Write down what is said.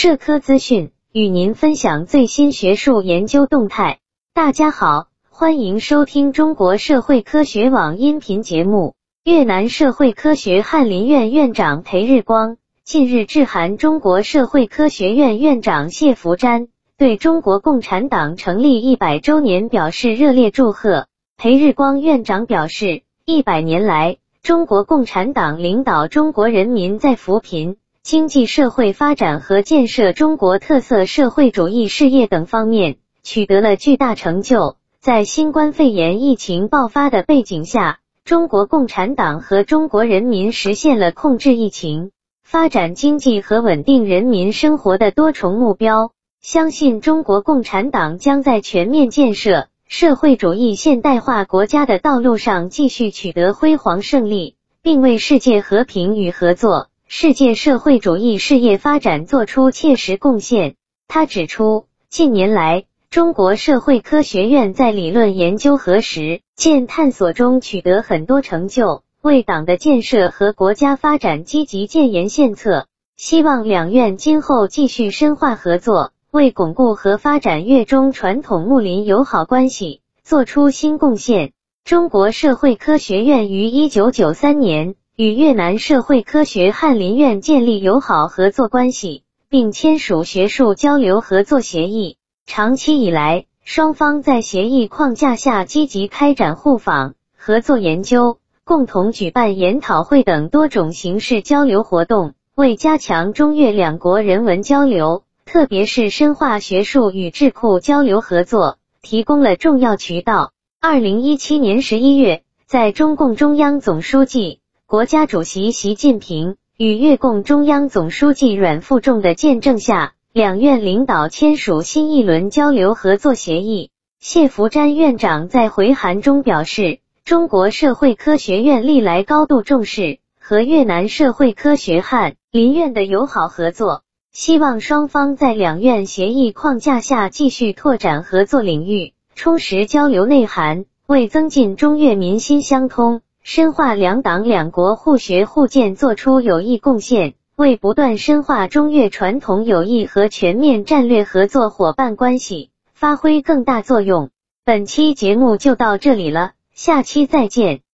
社科资讯与您分享最新学术研究动态。大家好，欢迎收听中国社会科学网音频节目。越南社会科学翰林院院长裴日光近日致函中国社会科学院院长谢福瞻，对中国共产党成立一百周年表示热烈祝贺。裴日光院长表示，一百年来，中国共产党领导中国人民在扶贫、经济社会发展和建设中国特色社会主义事业等方面取得了巨大成就。在新冠肺炎疫情爆发的背景下，中国共产党和中国人民实现了控制疫情、发展经济和稳定人民生活的多重目标。相信中国共产党将在全面建设。社会主义现代化国家的道路上继续取得辉煌胜利，并为世界和平与合作、世界社会主义事业发展作出切实贡献。他指出，近年来，中国社会科学院在理论研究和实践探索中取得很多成就，为党的建设和国家发展积极建言献策。希望两院今后继续深化合作。为巩固和发展越中传统睦邻友好关系做出新贡献。中国社会科学院于一九九三年与越南社会科学翰林院建立友好合作关系，并签署学术交流合作协议。长期以来，双方在协议框架下积极开展互访、合作研究，共同举办研讨会等多种形式交流活动，为加强中越两国人文交流。特别是深化学术与智库交流合作，提供了重要渠道。二零一七年十一月，在中共中央总书记、国家主席习近平与越共中央总书记阮富仲的见证下，两院领导签署新一轮交流合作协议。谢福瞻院长在回函中表示，中国社会科学院历来高度重视和越南社会科学院林院的友好合作。希望双方在两院协议框架下继续拓展合作领域，充实交流内涵，为增进中越民心相通、深化两党两国互学互鉴作出有益贡献，为不断深化中越传统友谊和全面战略合作伙伴关系发挥更大作用。本期节目就到这里了，下期再见。